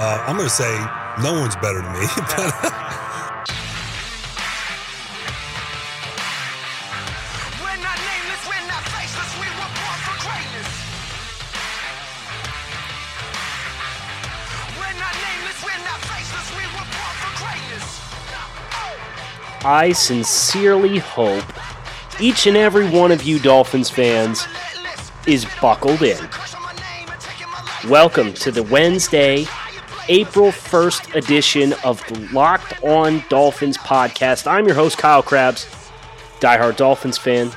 Uh, I'm going to say no one's better than me. but, We're not nameless, we're not faceless, we were born for greatness. We're not nameless, we're not faceless, we were born for greatness. I sincerely hope each and every one of you Dolphins fans is buckled in. Welcome to the Wednesday, April 1st edition of the Locked On Dolphins podcast. I'm your host, Kyle Crabbs, diehard Dolphins fan,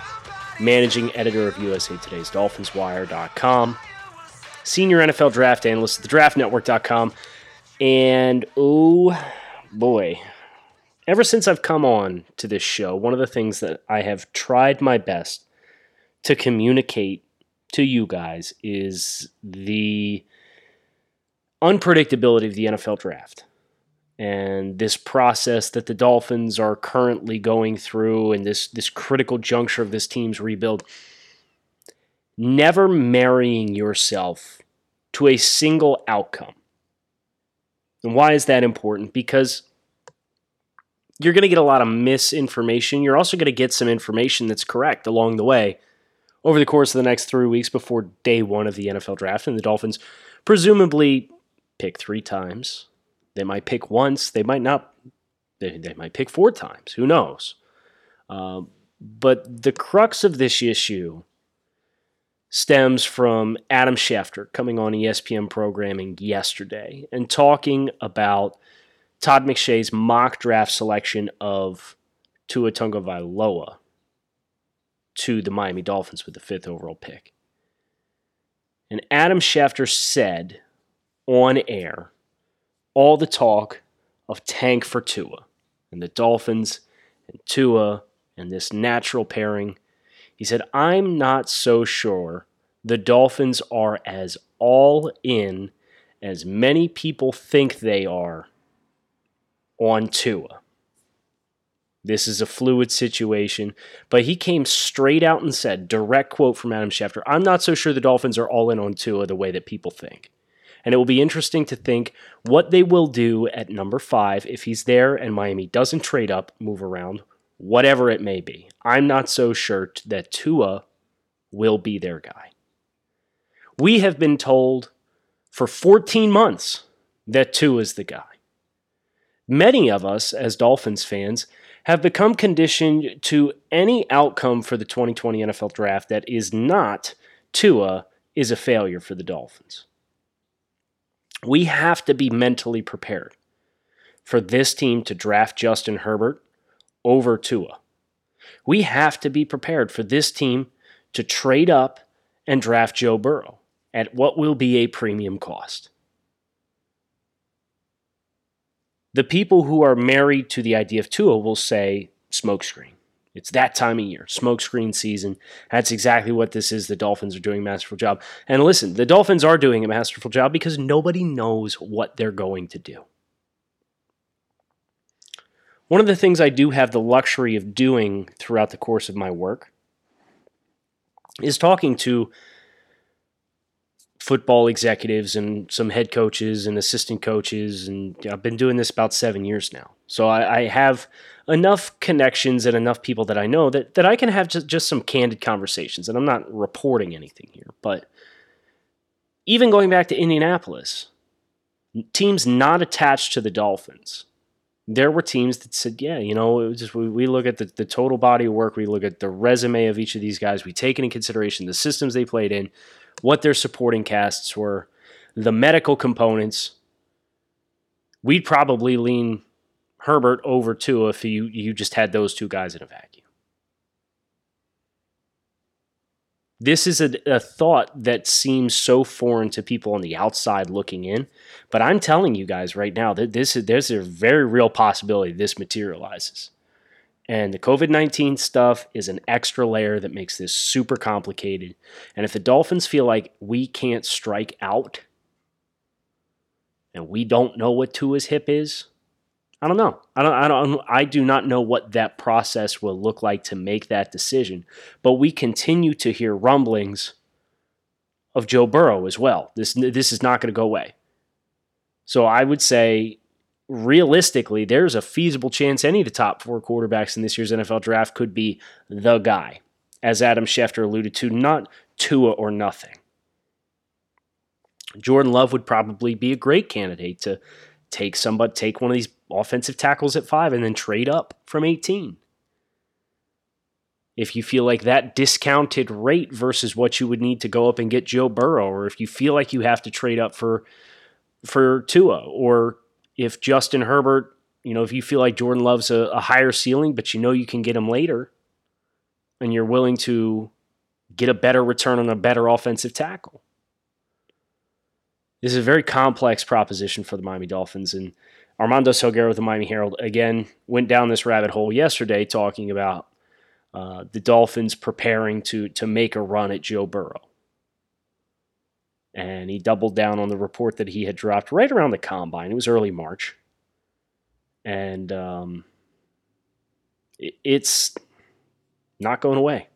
managing editor of USA Today's DolphinsWire.com, senior NFL draft analyst at thedraftnetwork.com, and oh boy, ever since I've come on to this show, one of the things that I have tried my best to communicate to you guys is the unpredictability of the NFL draft and this process that the Dolphins are currently going through and this this critical juncture of this team's rebuild never marrying yourself to a single outcome. And why is that important? Because you're going to get a lot of misinformation. You're also going to get some information that's correct along the way over the course of the next three weeks before day one of the NFL draft. And the Dolphins presumably pick three times. They might pick once. They might not. They, they might pick four times. Who knows? Uh, but the crux of this issue stems from Adam Schefter coming on ESPN programming yesterday and talking about Todd McShay's mock draft selection of Tua Tagovailoa to the Miami Dolphins with the fifth overall pick. And Adam Schefter said on air all the talk of tank for Tua and the Dolphins and Tua and this natural pairing. He said, I'm not so sure the Dolphins are as all in as many people think they are on Tua. This is a fluid situation, but he came straight out and said, direct quote from Adam Schefter, I'm not so sure the Dolphins are all in on Tua the way that people think. And it will be interesting to think what they will do at number five if he's there and Miami doesn't trade up, move around, whatever it may be. I'm not so sure that Tua will be their guy. We have been told for 14 months that Tua is the guy. Many of us, as Dolphins fans, have become conditioned to any outcome for the 2020 NFL draft that is not Tua is a failure for the Dolphins. We have to be mentally prepared for this team to draft Justin Herbert over Tua. We have to be prepared for this team to trade up and draft Joe Burrow at what will be a premium cost. The people who are married to the idea of Tua will say smokescreen. It's that time of year, smokescreen season. That's exactly what this is. The Dolphins are doing a masterful job. And listen, the Dolphins are doing a masterful job because nobody knows what they're going to do. One of the things I do have the luxury of doing throughout the course of my work is talking to football executives and some head coaches and assistant coaches. And I've been doing this about seven years now. So I, I have enough connections and enough people that I know that, that I can have just, just some candid conversations. And I'm not reporting anything here. But even going back to Indianapolis, teams not attached to the Dolphins, there were teams that said, yeah, you know, just we, we look at the, the total body of work, we look at the resume of each of these guys, we take into consideration the systems they played in, what their supporting casts were, the medical components. We'd probably lean Herbert over Tua if you you just had those two guys in a vacuum. This is a, a thought that seems so foreign to people on the outside looking in, but I'm telling you guys right now that this is there's a very real possibility this materializes. And the COVID 19 stuff is an extra layer that makes this super complicated. And if the Dolphins feel like we can't strike out and we don't know what Tua's hip is, I don't know. I don't, I don't I do not know what that process will look like to make that decision. But we continue to hear rumblings of Joe Burrow as well. This this is not going to go away. So I would say realistically, there's a feasible chance any of the top four quarterbacks in this year's NFL draft could be the guy, as Adam Schefter alluded to, not Tua or nothing. Jordan Love would probably be a great candidate to take somebody, take one of these offensive tackles at five and then trade up from 18. If you feel like that discounted rate versus what you would need to go up and get Joe Burrow, or if you feel like you have to trade up for for Tua, or if Justin Herbert, you know, if you feel like Jordan Love's a, a higher ceiling, but you know you can get him later, and you're willing to get a better return on a better offensive tackle. This is a very complex proposition for the Miami Dolphins. And Armando Salguero of the Miami Herald, again, went down this rabbit hole yesterday talking about uh, the Dolphins preparing to, to make a run at Joe Burrow. And he doubled down on the report that he had dropped right around the combine. It was early March. And um, it, it's not going away.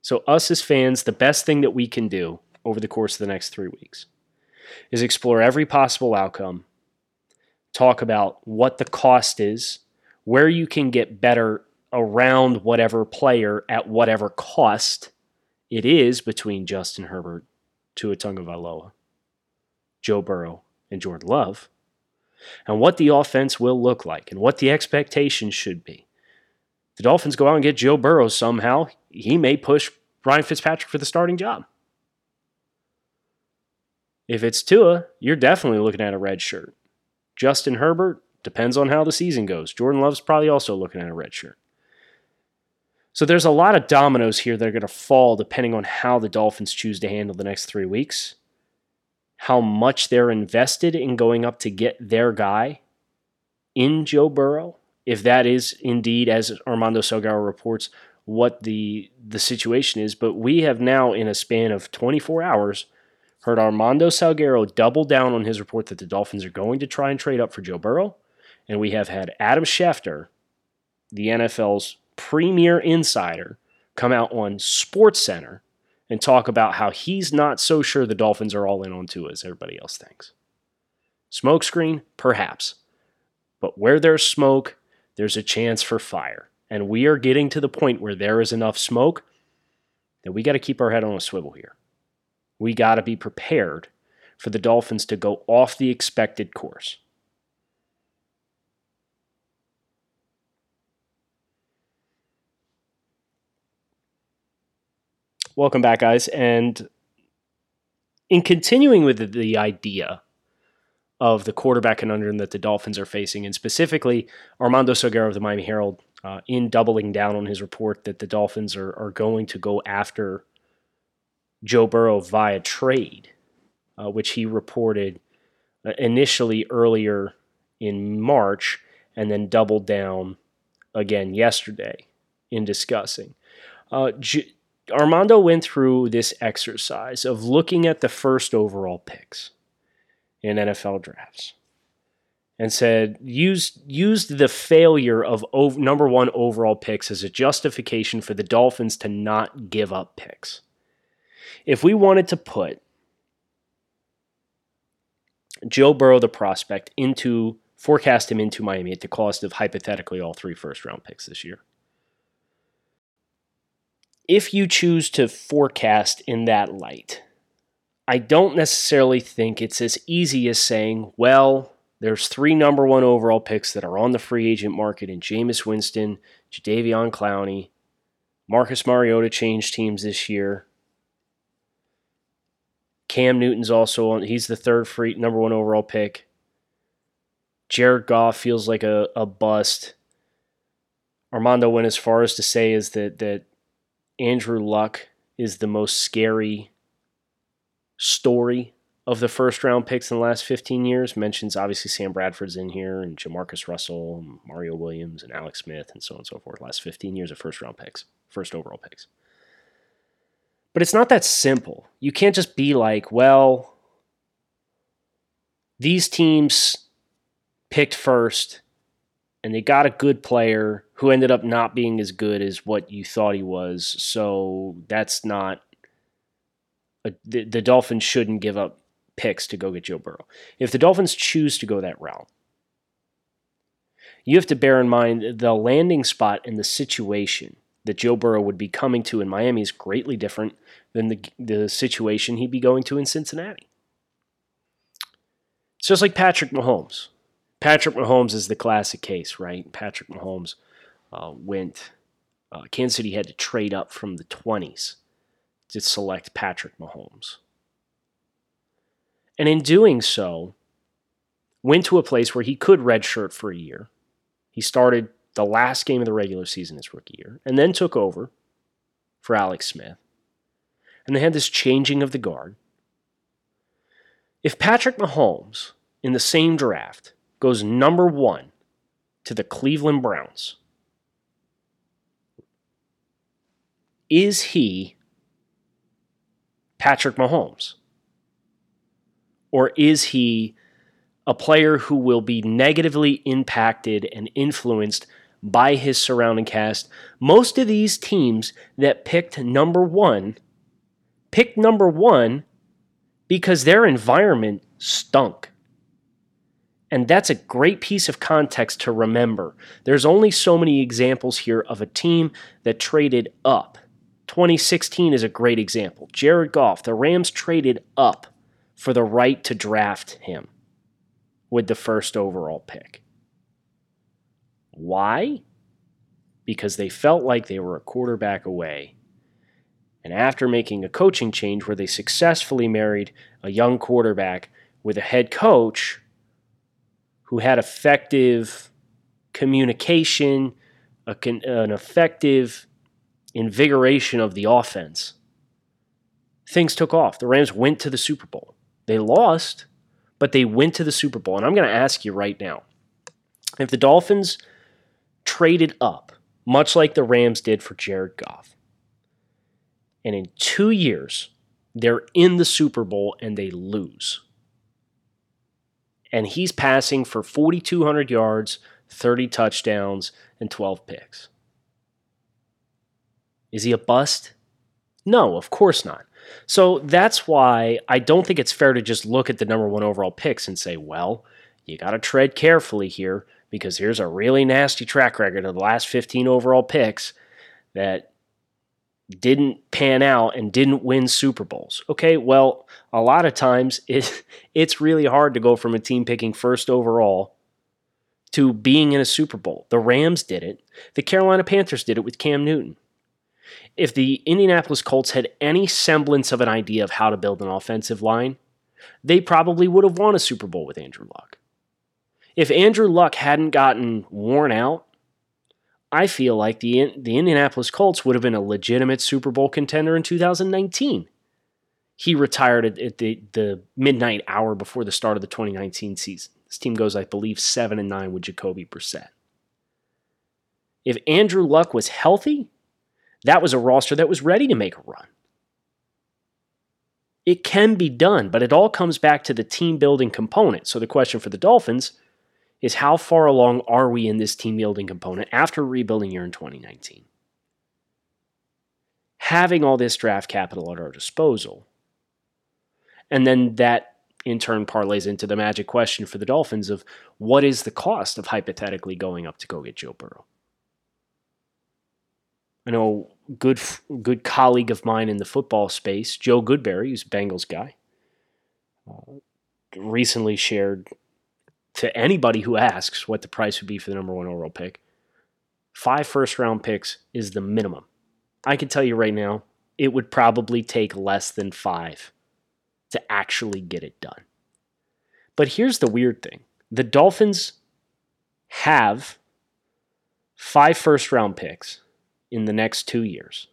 So, us as fans, the best thing that we can do over the course of the next three weeks is explore every possible outcome, talk about what the cost is, where you can get better around whatever player at whatever cost it is between Justin Herbert, Tua Tagovailoa, Joe Burrow, and Jordan Love, and what the offense will look like and what the expectations should be. The Dolphins go out and get Joe Burrow somehow, he may push Ryan Fitzpatrick for the starting job. If it's Tua, you're definitely looking at a red shirt. Justin Herbert depends on how the season goes. Jordan Love's probably also looking at a red shirt. So there's a lot of dominoes here that are going to fall depending on how the Dolphins choose to handle the next three weeks, how much they're invested in going up to get their guy in Joe Burrow, if that is indeed, as Armando Salguero reports, what the the situation is. But we have now, in a span of 24 hours, heard Armando Salguero double down on his report that the Dolphins are going to try and trade up for Joe Burrow. And we have had Adam Schefter, the NFL's premier insider, come out on Sports Center and talk about how he's not so sure the Dolphins are all in on Tua as everybody else thinks. Smokescreen? Perhaps. But where there's smoke, there's a chance for fire. And we are getting to the point where there is enough smoke that we got to keep our head on a swivel here we got to be prepared for the Dolphins to go off the expected course. Welcome back, guys. And in continuing with the, idea of the quarterback conundrum that the Dolphins are facing, and specifically Armando Salguero of the Miami Herald, uh, in doubling down on his report that the Dolphins are, are going to go after Joe Burrow via trade, uh, which he reported uh, initially earlier in March and then doubled down again yesterday in discussing. Uh, J- Armando went through this exercise of looking at the first overall picks in NFL drafts and said used used the failure of over, number one overall picks as a justification for the Dolphins to not give up picks if we wanted to put Joe Burrow, the prospect, into forecast him into Miami at the cost of hypothetically all three first round picks this year. If you choose to forecast in that light, I don't necessarily think it's as easy as saying, well, there's three number one overall picks that are on the free agent market in Jameis Winston, Jadeveon Clowney, Marcus Mariota changed teams this year. Cam Newton's also on. He's the third free number one overall pick. Jared Goff feels like a, a bust. Armando went as far as to say is that that Andrew Luck is the most scary story of the first round picks in the last 15 years. Mentions obviously Sam Bradford's in here and Jamarcus Russell, and Mario Williams, and Alex Smith, and so on and so forth. Last 15 years of first round picks, first overall picks. But it's not that simple. You can't just be like, well, these teams picked first and they got a good player who ended up not being as good as what you thought he was. So that's not a, the, the Dolphins shouldn't give up picks to go get Joe Burrow. If the Dolphins choose to go that route, you have to bear in mind the landing spot and the situation that Joe Burrow would be coming to in Miami is greatly different than the, the situation he'd be going to in Cincinnati. It's just like Patrick Mahomes. Patrick Mahomes is the classic case, right? Patrick Mahomes uh, went, uh, Kansas City had to trade up from the 20s to select Patrick Mahomes. And in doing so, went to a place where he could redshirt for a year. He started the last game of the regular season his rookie year, and then took over for Alex Smith. And they had this changing of the guard. If Patrick Mahomes in the same draft goes number one to the Cleveland Browns, is he Patrick Mahomes? Or is he a player who will be negatively impacted and influenced by his surrounding cast. Most of these teams that picked number one picked number one because their environment stunk. And that's a great piece of context to remember. There's only so many examples here of a team that traded up. 2016 is a great example. Jared Goff, the Rams traded up for the right to draft him with the first overall pick. Why? Because they felt like they were a quarterback away. And after making a coaching change where they successfully married a young quarterback with a head coach who had effective communication, a, an effective invigoration of the offense, things took off. The Rams went to the Super Bowl. They lost, but they went to the Super Bowl. And I'm going to ask you right now if the Dolphins traded up, much like the Rams did for Jared Goff. And in two years, they're in the Super Bowl and they lose. And he's passing for 4,200 yards, 30 touchdowns, and 12 picks. Is he a bust? No, of course not. So that's why I don't think it's fair to just look at the number one overall picks and say, well, you got to tread carefully here because here's a really nasty track record of the last 15 overall picks that didn't pan out and didn't win Super Bowls. Okay, well, a lot of times it, it's really hard to go from a team picking first overall to being in a Super Bowl. The Rams did it, the Carolina Panthers did it with Cam Newton. If the Indianapolis Colts had any semblance of an idea of how to build an offensive line, they probably would have won a Super Bowl with Andrew Luck. If Andrew Luck hadn't gotten worn out, I feel like the the Indianapolis Colts would have been a legitimate Super Bowl contender in 2019. He retired at, at the, the midnight hour before the start of the 2019 season. This team goes, I believe, seven and nine with Jacoby Brissett. If Andrew Luck was healthy, that was a roster that was ready to make a run. It can be done, but it all comes back to the team building component. So the question for the Dolphins is how far along are we in this team building component after rebuilding year in 2019? Having all this draft capital at our disposal, and then that in turn parlays into the magic question for the Dolphins of what is the cost of hypothetically going up to go get Joe Burrow? I know good good colleague of mine in the football space, Joe Goodberry, who's Bengals guy, uh, recently shared to anybody who asks what the price would be for the number one overall pick, five first round picks is the minimum. I can tell you right now, it would probably take less than five to actually get it done. But here's the weird thing the Dolphins have five first round picks in the next two years.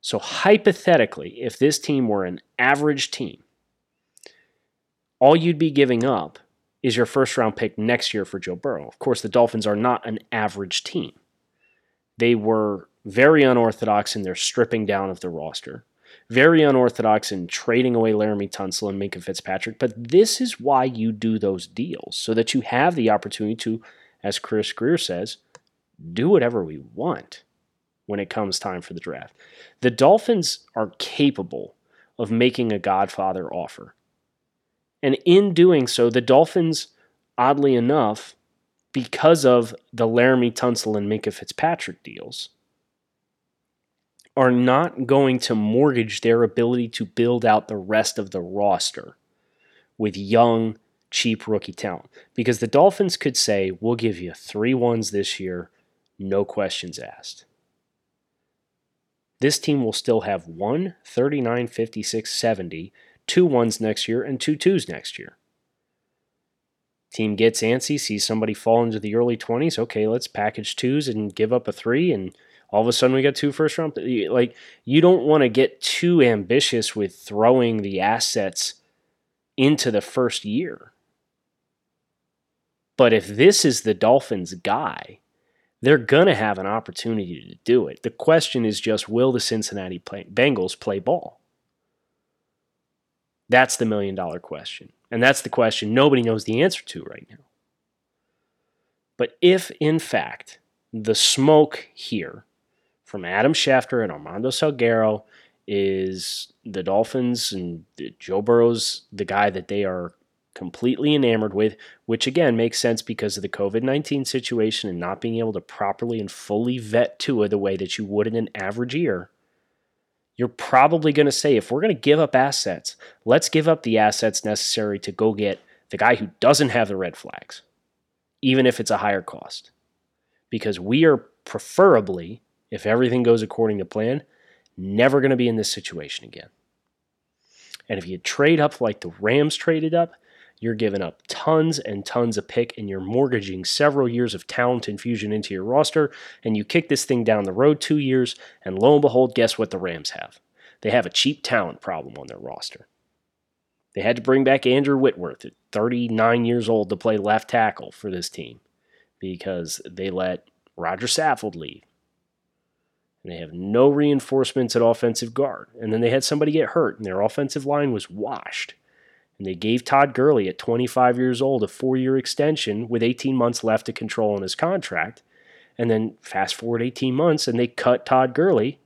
So, hypothetically, if this team were an average team, all you'd be giving up is your first round pick next year for Joe Burrow. Of course, the Dolphins are not an average team. They were very unorthodox in their stripping down of the roster, very unorthodox in trading away Laremy Tunsil and Minkah Fitzpatrick. But this is why you do those deals, so that you have the opportunity to, as Chris Grier says, do whatever we want when it comes time for the draft. The Dolphins are capable of making a Godfather offer. And in doing so, the Dolphins, oddly enough, because of the Laremy Tunsil and Minkah Fitzpatrick deals, are not going to mortgage their ability to build out the rest of the roster with young, cheap rookie talent. Because the Dolphins could say, we'll give you three ones this year, no questions asked. This team will still have one 39, 56, 70, two ones next year, and two twos next year. Team gets antsy, sees somebody fall into the early 20s. Okay, let's package twos and give up a three, and all of a sudden we got two first round. Like, you don't want to get too ambitious with throwing the assets into the first year. But if this is the Dolphins' guy, they're going to have an opportunity to do it. The question is just will the Cincinnati play, Bengals play ball? That's the million dollar question. And that's the question nobody knows the answer to right now. But if, in fact, the smoke here from Adam Schefter and Armando Salguero is the Dolphins and Joe Burrow's the guy that they are completely enamored with, which again makes sense because of the COVID 19 situation and not being able to properly and fully vet Tua the way that you would in an average year. You're probably going to say, if we're going to give up assets, let's give up the assets necessary to go get the guy who doesn't have the red flags, even if it's a higher cost. Because we are preferably, if everything goes according to plan, never going to be in this situation again. And if you trade up like the Rams traded up, you're giving up tons and tons of pick and you're mortgaging several years of talent infusion into your roster. And you kick this thing down the road two years, and lo and behold, guess what the Rams have? They have a cheap talent problem on their roster. They had to bring back Andrew Whitworth at 39 years old to play left tackle for this team because they let Roger Saffold leave. And they have no reinforcements at offensive guard. And then they had somebody get hurt, and their offensive line was washed. And they gave Todd Gurley at 25 years old a four year extension with 18 months left to control on his contract. And then fast forward 18 months and they cut Todd Gurley.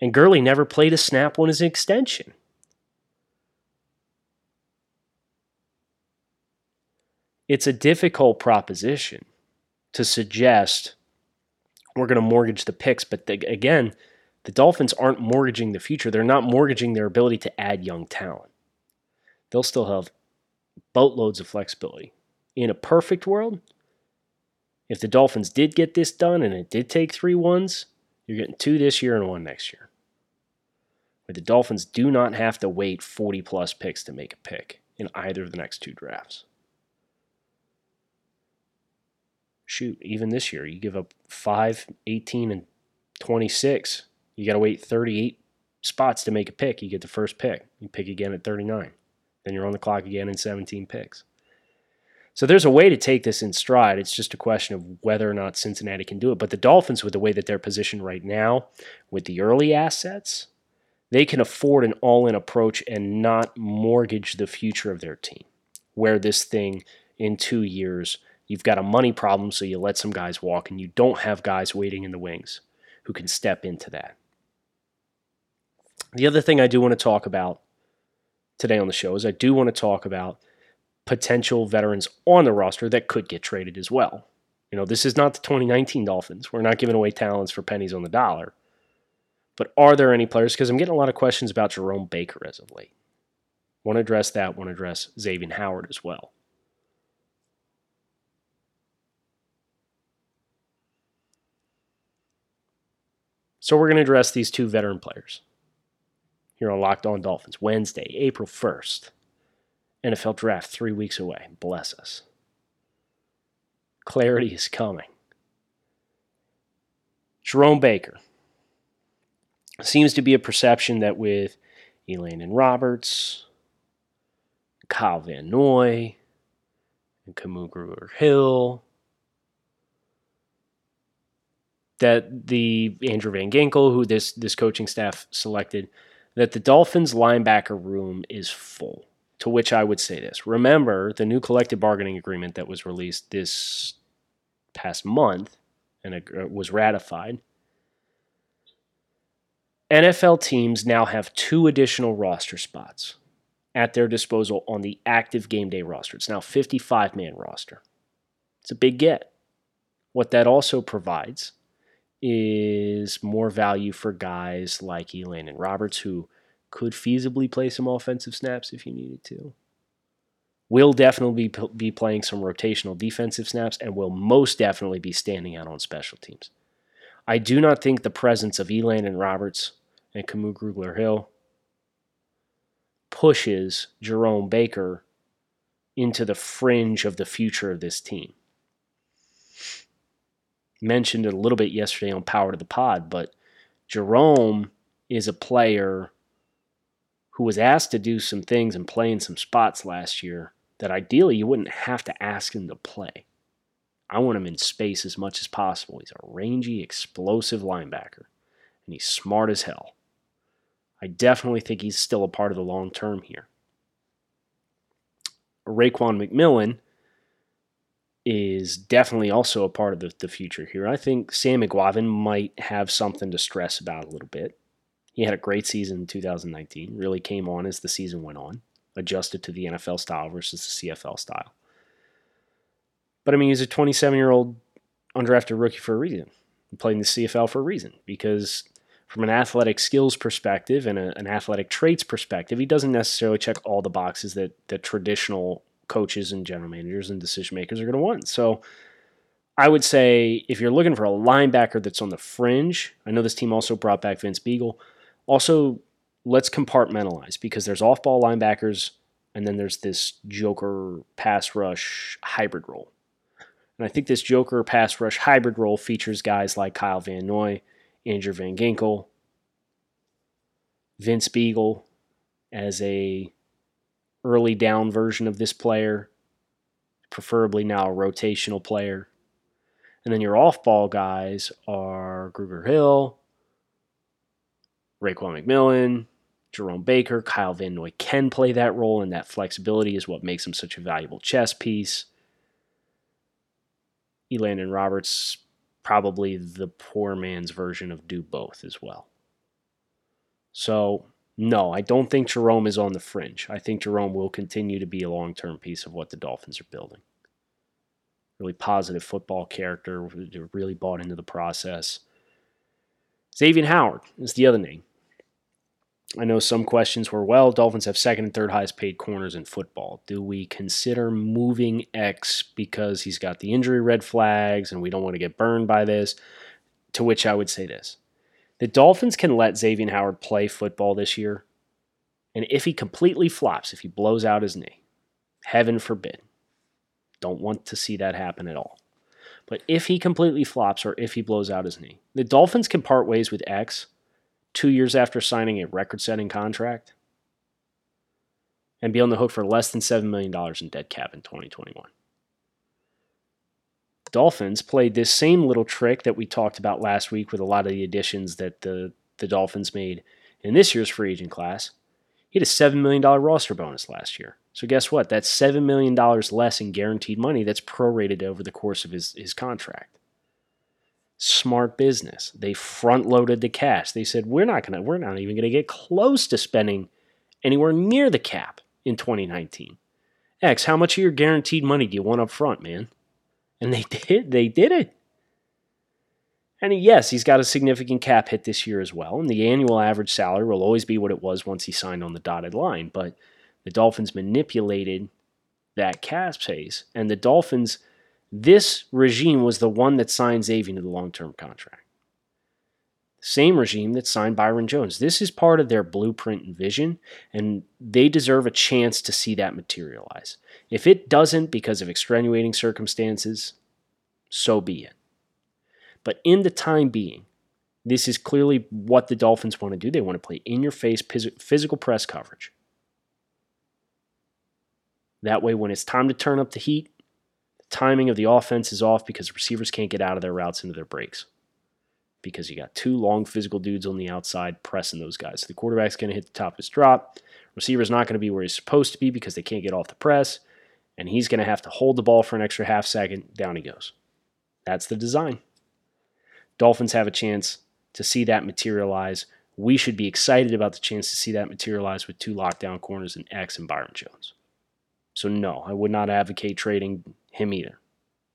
And Gurley never played a snap on his extension. It's a difficult proposition to suggest we're going to mortgage the picks. But the, again, the Dolphins aren't mortgaging the future. They're not mortgaging their ability to add young talent they'll still have boatloads of flexibility. In a perfect world, if the Dolphins did get this done and it did take three ones, you're getting two this year and one next year. But the Dolphins do not have to wait 40 plus picks to make a pick in either of the next two drafts. Shoot, even this year, you give up 5, 18, and 26. You got to wait 38 spots to make a pick. You get the first pick. You pick again at 39. Then you're on the clock again in 17 picks. So there's a way to take this in stride. It's just a question of whether or not Cincinnati can do it. But the Dolphins, with the way that they're positioned right now, with the early assets, they can afford an all in approach and not mortgage the future of their team. Where this thing in two years, you've got a money problem, so you let some guys walk, and you don't have guys waiting in the wings who can step into that. The other thing I do want to talk about today on the show is I do want to talk about potential veterans on the roster that could get traded as well. You know, this is not the 2019 Dolphins. We're not giving away talents for pennies on the dollar. But are there any players? Because I'm getting a lot of questions about Jerome Baker as of late. Want to address that, want to address Xavier Howard as well. So we're going to address these two veteran players here on Locked On Dolphins. Wednesday, April 1st. NFL draft three weeks away. Bless us. Clarity is coming. Jerome Baker. Seems to be a perception that with Elandon Roberts, Kyle Van Noy, and Kamu Hill, that the Andrew Van Ginkel, who this this coaching staff selected, that the Dolphins linebacker room is full. To which I would say this remember the new collective bargaining agreement that was released this past month and it uh, was ratified NFL teams now have two additional roster spots at their disposal on the active game day roster. It's now 55 man roster. It's a big get. What that also provides is more value for guys like Elandon Roberts, who could feasibly play some offensive snaps if you needed to. Will definitely be, be playing some rotational defensive snaps and will most definitely be standing out on special teams. I do not think the presence of Elandon Roberts and Kamu Grugier Hill pushes Jerome Baker into the fringe of the future of this team. Mentioned it a little bit yesterday on Power to the Pod, but Jerome is a player who was asked to do some things and play in some spots last year that ideally you wouldn't have to ask him to play. I want him in space as much as possible. He's a rangy, explosive linebacker, and he's smart as hell. I definitely think he's still a part of the long term here. Raekwon McMillan is definitely also a part of the, the future here. I think Sam Eguavoen might have something to stress about a little bit. He had a great season in 2019, really came on as the season went on, adjusted to the NFL style versus the CFL style. But I mean, he's a 27 year old undrafted rookie for a reason. He played in the CFL for a reason because from an athletic skills perspective and a, an athletic traits perspective, he doesn't necessarily check all the boxes that that traditional coaches and general managers and decision makers are going to want. So I would say if you're looking for a linebacker that's on the fringe, I know this team also brought back Vince Biegel. Also, let's compartmentalize because there's off ball linebackers and then there's this joker pass rush hybrid role. And I think this joker pass rush hybrid role features guys like Kyle Van Noy, Andrew Van Ginkel, Vince Biegel as a early down version of this player, preferably now a rotational player. And then your off ball guys are Grugier Hill, Raekwon McMillan, Jerome Baker, Kyle Van Noy can play that role, and that flexibility is what makes him such a valuable chess piece. Elandon Roberts, probably the poor man's version of do both as well. So, no, I don't think Jerome is on the fringe. I think Jerome will continue to be a long term piece of what the Dolphins are building. Really positive football character, really bought into the process. Xavier Howard is the other name. I know some questions were, well, Dolphins have second and third highest paid corners in football. Do we consider moving X because he's got the injury red flags and we don't want to get burned by this? To which I would say this the Dolphins can let Xavier Howard play football this year. And if he completely flops, if he blows out his knee, heaven forbid, don't want to see that happen at all. But if he completely flops or if he blows out his knee, the Dolphins can part ways with X two years after signing a record setting contract and be on the hook for less than $7 million in dead cap in 2021. Dolphins played this same little trick that we talked about last week with a lot of the additions that the, the Dolphins made in this year's free agent class. He had a $7 million roster bonus last year. So guess what? That's $7 million less in guaranteed money that's prorated over the course of his, his contract smart business. They front loaded the cash. They said we're not to we're not even to get close to spending anywhere near the cap in 2019. X, how much of your guaranteed money do you want up front, man? And they did. They did it. And yes, he's got a significant cap hit this year as well. And the annual average salary will always be what it was once he signed on the dotted line. But the Dolphins manipulated that cap space. And the Dolphins this regime was the one that signed Xavier to the long term contract. Same regime that signed Byron Jones. This is part of their blueprint and vision, and they deserve a chance to see that materialize. If it doesn't because of extenuating circumstances, so be it. But in the time being, this is clearly what the Dolphins want to do. They want to play in your face physical press coverage. That way, when it's time to turn up the heat, the timing of the offense is off because receivers can't get out of their routes into their breaks because you got two long physical dudes on the outside pressing those guys. So the quarterback's going to hit the top of his drop. Receiver's not going to be where he's supposed to be because they can't get off the press, and he's going to have to hold the ball for an extra half second. Down he goes. That's the design. Dolphins have a chance to see that materialize we should be excited about the chance to see that materialize with two lockdown corners and X and Byron Jones. So, no, I would not advocate trading him either.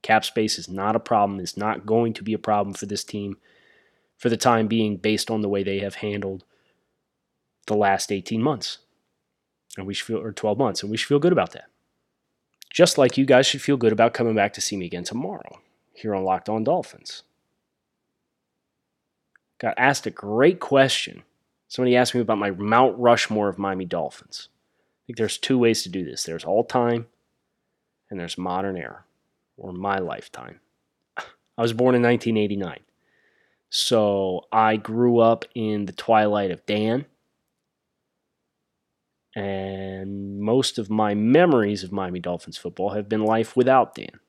Cap space is not a problem, is not going to be a problem for this team for the time being based on the way they have handled the last 18 months. And we should feel, or 12 months, and we should feel good about that. Just like you guys should feel good about coming back to see me again tomorrow here on Locked On Dolphins. Got asked a great question. Somebody asked me about my Mount Rushmore of Miami Dolphins. I think there's two ways to do this there's all time, and there's modern era, or my lifetime. I was born in 1989. So I grew up in the twilight of Dan. And most of my memories of Miami Dolphins football have been life without Dan.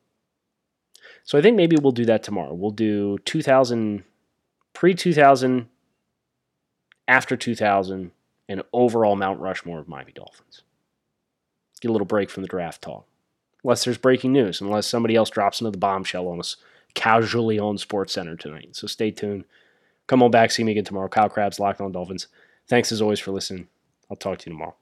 So I think maybe we'll do that tomorrow. We'll do 2000, pre 2000, after 2000, and overall Mount Rushmore of Miami Dolphins. Get a little break from the draft talk. Unless there's breaking news, unless somebody else drops another bombshell on us casually on Sports Center tonight. So stay tuned. Come on back, see me again tomorrow. Kyle Crabbs, Locked on Dolphins. Thanks as always for listening. I'll talk to you tomorrow.